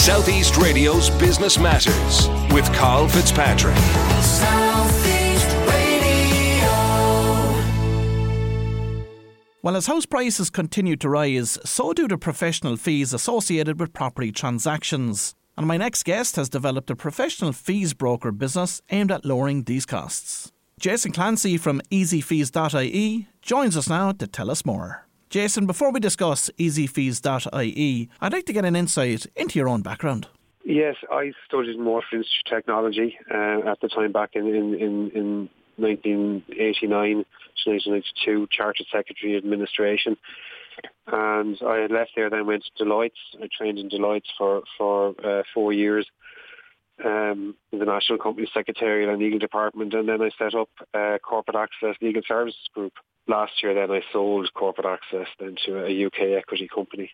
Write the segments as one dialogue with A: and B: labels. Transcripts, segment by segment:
A: Southeast Radio's Business Matters with Carl Fitzpatrick.
B: Well, as house prices continue to rise, so do the professional fees associated with property transactions. And my next guest has developed a professional fees broker business aimed at lowering these costs. Jason Clancy from easyfees.ie joins us now to tell us more. Jason, before we discuss easyfees.ie, I'd like to get an insight into your own background.
C: Yes, I studied Institute of Technology uh, at the time back in, in, in, in 1989 to 1992, Chartered Secretary Administration. And I left there, then went to Deloitte. I trained in Deloitte for, for uh, four years um, in the National Company Secretarial and Legal Department. And then I set up uh, Corporate Access Legal Services Group. Last year then I sold Corporate Access then to a UK equity company.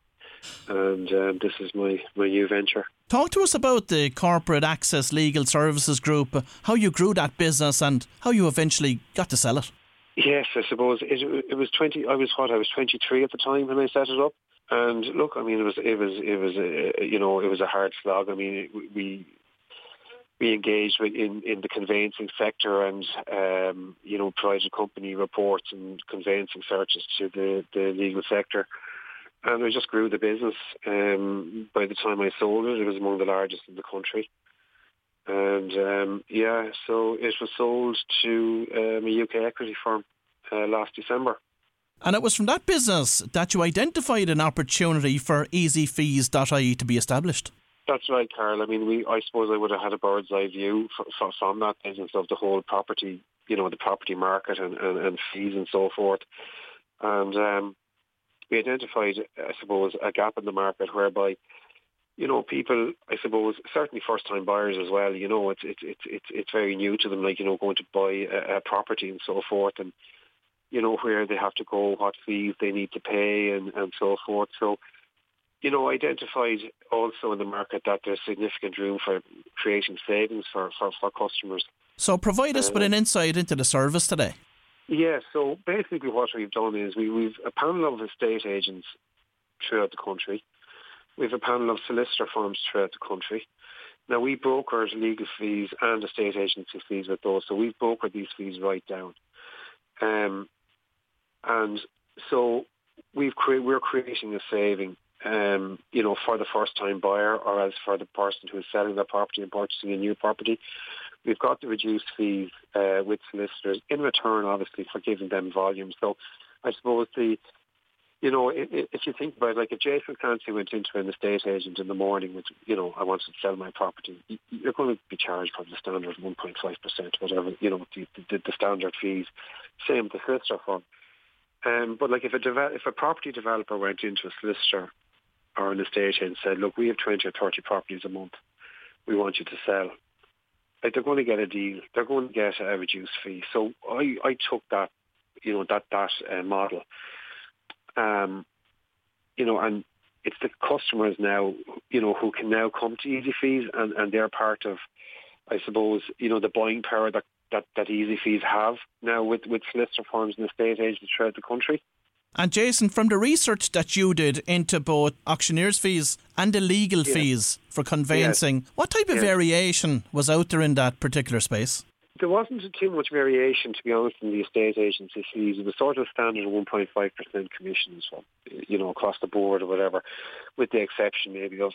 C: And um, this is my, my new venture.
B: Talk to us about the Corporate Access Legal Services Group, how you grew that business and how you eventually got to sell it.
C: Yes, I suppose it, it was twenty. I was what I was twenty three at the time when I set it up. And look, I mean, it was it was it was a, you know it was a hard slog. I mean, we we engaged in in the conveyancing sector and um, you know provided company reports and conveyancing searches to the the legal sector. And I just grew the business. Um, by the time I sold it, it was among the largest in the country. And um, yeah, so it was sold to um, a UK equity firm uh, last December.
B: And it was from that business that you identified an opportunity for easyfees.ie to be established.
C: That's right, Carl. I mean, we I suppose I would have had a bird's eye view from, from that business of the whole property, you know, the property market and, and, and fees and so forth. And um, we identified, I suppose, a gap in the market whereby you know, people, I suppose, certainly first-time buyers as well. You know, it's it's it's it's very new to them, like you know, going to buy a, a property and so forth, and you know where they have to go, what fees they need to pay, and and so forth. So, you know, identified also in the market that there's significant room for creating savings for for, for customers.
B: So, provide us uh, with an insight into the service today.
C: Yeah. So basically, what we've done is we, we've a panel of estate agents throughout the country we have a panel of solicitor firms throughout the country. Now we broker legal fees and estate agency fees with those, so we've brokered these fees right down. Um, and so we've cre- we're creating a saving, um, you know, for the first-time buyer or as for the person who is selling their property and purchasing a new property. We've got the reduced fees uh, with solicitors in return, obviously, for giving them volume. So I suppose the you know, if you think about it, like if Jason Clancy went into an estate agent in the morning with, you know, I want to sell my property, you're going to be charged from the standard 1.5%, whatever, you know, the, the, the standard fees. Same with the solicitor firm. Um, but like if a, if a property developer went into a solicitor or an estate and said, look, we have 20 or 30 properties a month, we want you to sell, like they're going to get a deal. They're going to get a reduced fee. So I, I took that, you know, that, that uh, model um, you know, and it's the customers now, you know, who can now come to Easy Fees and, and they're part of, I suppose, you know, the buying power that, that, that Easy Fees have now with, with solicitor firms and estate agents throughout the country.
B: And Jason, from the research that you did into both auctioneers' fees and the legal yeah. fees for conveyancing, yeah. what type of yeah. variation was out there in that particular space?
C: There wasn't too much variation, to be honest, in the estate agency fees. It was sort of standard 1.5% commissions, you know, across the board or whatever, with the exception maybe of,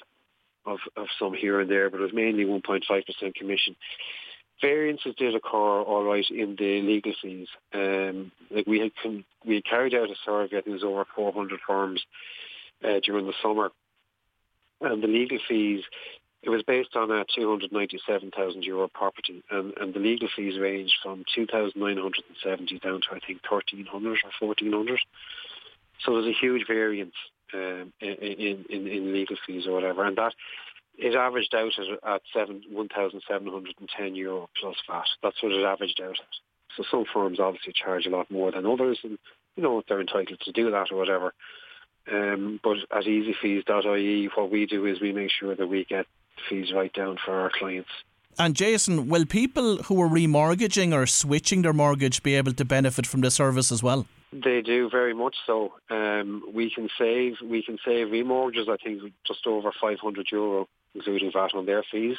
C: of, of some here and there, but it was mainly 1.5% commission. Variances did occur, all right, in the legal fees. Um, like we had, we had carried out a survey, I think it was over 400 firms uh, during the summer, and the legal fees it was based on a 297,000 euro property, and, and the legal fees ranged from 2,970 down to I think 1,300 or 1,400. So there's a huge variance um, in, in, in legal fees or whatever, and that it averaged out at, at seven, 1,710 euro plus VAT. That's what it averaged out at. So some firms obviously charge a lot more than others, and you know they're entitled to do that or whatever. Um, but at easyfees.ie, what we do is we make sure that we get fees right down for our clients.
B: And Jason, will people who are remortgaging or switching their mortgage be able to benefit from the service as well?
C: They do very much so. Um, we can save we can save remortgages. I think just over 500 euro, including VAT on their fees.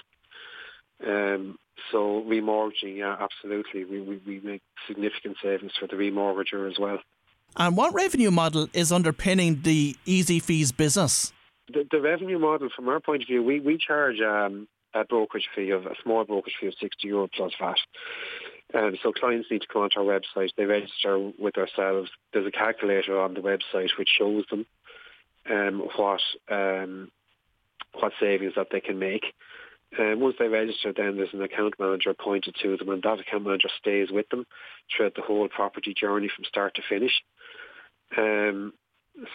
C: Um, so remortgaging, yeah, absolutely. We, we, we make significant savings for the remortgager as well.
B: And what revenue model is underpinning the Easy Fees business?
C: The, the revenue model, from our point of view, we, we charge um, a brokerage fee of a small brokerage fee of 60 euro plus VAT. Um, so clients need to come onto our website. They register with ourselves. There's a calculator on the website which shows them um, what um, what savings that they can make. Um, once they register, then there's an account manager appointed to them, and that account manager stays with them throughout the whole property journey from start to finish. Um,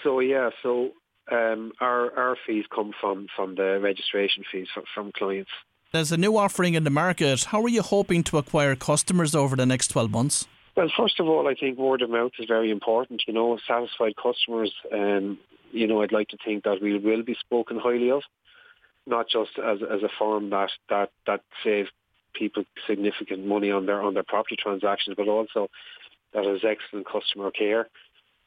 C: so yeah, so um, our our fees come from from the registration fees from, from clients.
B: There's a new offering in the market. How are you hoping to acquire customers over the next 12 months?
C: Well, first of all, I think word of mouth is very important. You know, satisfied customers, um, you know, I'd like to think that we will be spoken highly of, not just as, as a firm that, that, that saves people significant money on their on their property transactions, but also that has excellent customer care.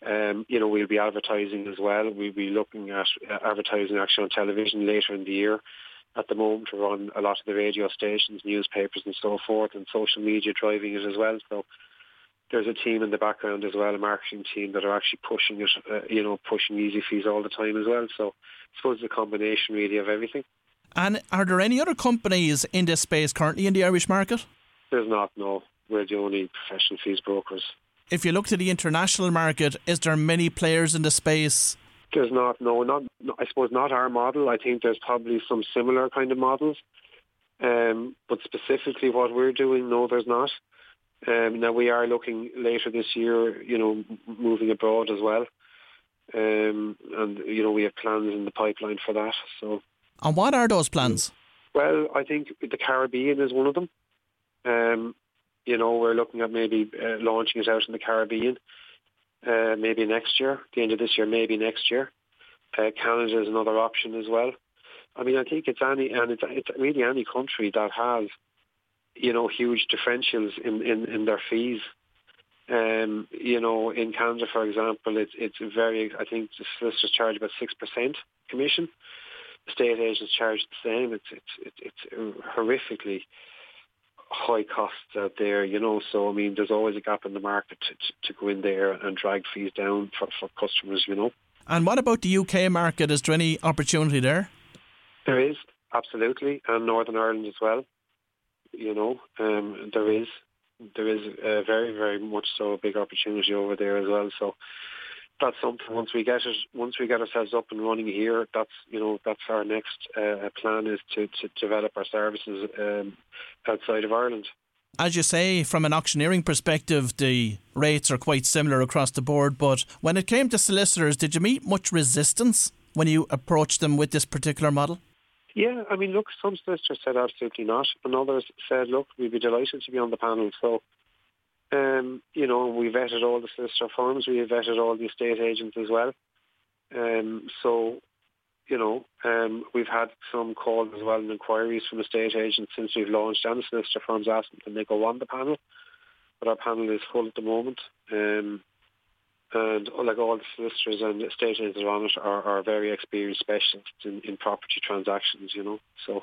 C: Um, you know, we'll be advertising as well. We'll be looking at uh, advertising actually on television later in the year at the moment we're on a lot of the radio stations, newspapers and so forth, and social media driving it as well. So there's a team in the background as well, a marketing team that are actually pushing it, uh, you know, pushing easy fees all the time as well. So I suppose it's a combination really of everything.
B: And are there any other companies in this space currently in the Irish market?
C: There's not, no. We're the only professional fees brokers.
B: If you look to the international market, is there many players in the space
C: there's not, no, not, I suppose not our model. I think there's probably some similar kind of models. Um, but specifically what we're doing, no, there's not. Um, now we are looking later this year, you know, moving abroad as well. Um, and, you know, we have plans in the pipeline for that. So.
B: And what are those plans?
C: Well, I think the Caribbean is one of them. Um, you know, we're looking at maybe uh, launching it out in the Caribbean uh, maybe next year, the end of this year, maybe next year. Uh, Canada is another option as well. I mean, I think it's any and it's, it's really any country that has, you know, huge differentials in, in, in their fees. Um, you know, in Canada, for example, it's it's very. I think the solicitors charge about six percent commission. The state agents charge the same. It's it's it's, it's horrifically high costs out there, you know. So I mean, there's always a gap in the market to, to, to go in there and drag fees down for, for customers, you know.
B: And what about the UK market? Is there any opportunity there?
C: There is absolutely, and Northern Ireland as well. You know, um, there is there is a very very much so a big opportunity over there as well. So that's something once we get it once we get ourselves up and running here that's you know that's our next uh, plan is to, to develop our services um, outside of Ireland
B: as you say from an auctioneering perspective the rates are quite similar across the board but when it came to solicitors did you meet much resistance when you approached them with this particular model
C: yeah I mean look some solicitors said absolutely not and others said look we'd be delighted to be on the panel so um, you know, we vetted all the solicitor firms. We vetted all the estate agents as well. Um, so, you know, um, we've had some calls as well and inquiries from estate agents since we've launched and the solicitor firms asking can they go on the panel. But our panel is full at the moment. Um, and like all the solicitors and estate agents on it are, are very experienced specialists in, in property transactions, you know. So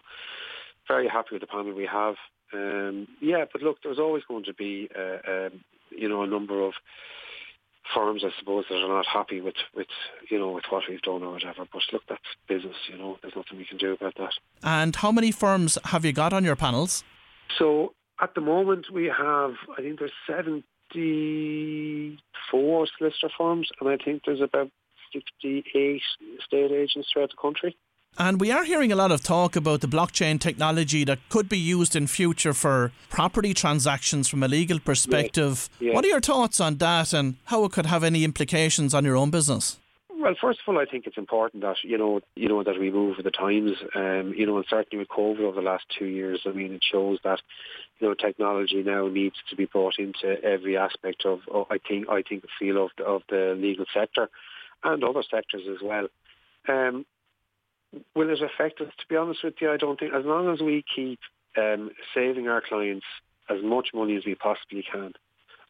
C: very happy with the panel we have. Um, yeah, but look, there's always going to be, uh, um, you know, a number of firms, I suppose, that are not happy with, with, you know, with what we've done or whatever. But look, that's business, you know. There's nothing we can do about that.
B: And how many firms have you got on your panels?
C: So at the moment we have, I think there's 74 solicitor firms, and I think there's about 68 estate agents throughout the country.
B: And we are hearing a lot of talk about the blockchain technology that could be used in future for property transactions from a legal perspective. Yeah. Yeah. What are your thoughts on that and how it could have any implications on your own business?
C: Well, first of all, I think it's important that you know, you know, that we move with the times. Um, you know, and certainly with COVID over the last two years, I mean, it shows that you know technology now needs to be brought into every aspect of, of I think, I think, the field of the, of the legal sector and other sectors as well. Um, will it affect us? To be honest with you, I don't think. As long as we keep um, saving our clients as much money as we possibly can,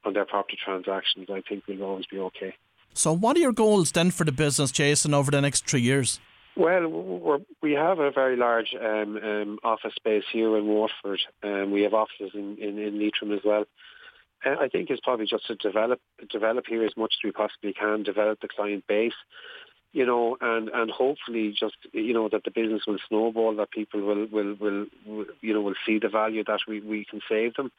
C: on their property transactions, I think we'll always be okay.
B: So, what are your goals then for the business, Jason, over the next three years?
C: Well, we have a very large um, um, office space here in Waterford. Um, we have offices in, in, in Leitrim as well. Uh, I think it's probably just to develop develop here as much as we possibly can, develop the client base, you know, and, and hopefully just you know that the business will snowball, that people will will, will, will you know will see the value that we, we can save them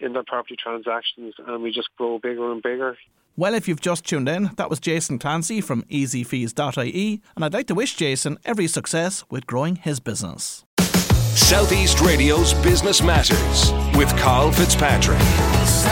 C: in their property transactions, and we just grow bigger and bigger.
B: Well, if you've just tuned in, that was Jason Clancy from easyfees.ie, and I'd like to wish Jason every success with growing his business.
A: Southeast Radio's Business Matters with Carl Fitzpatrick. South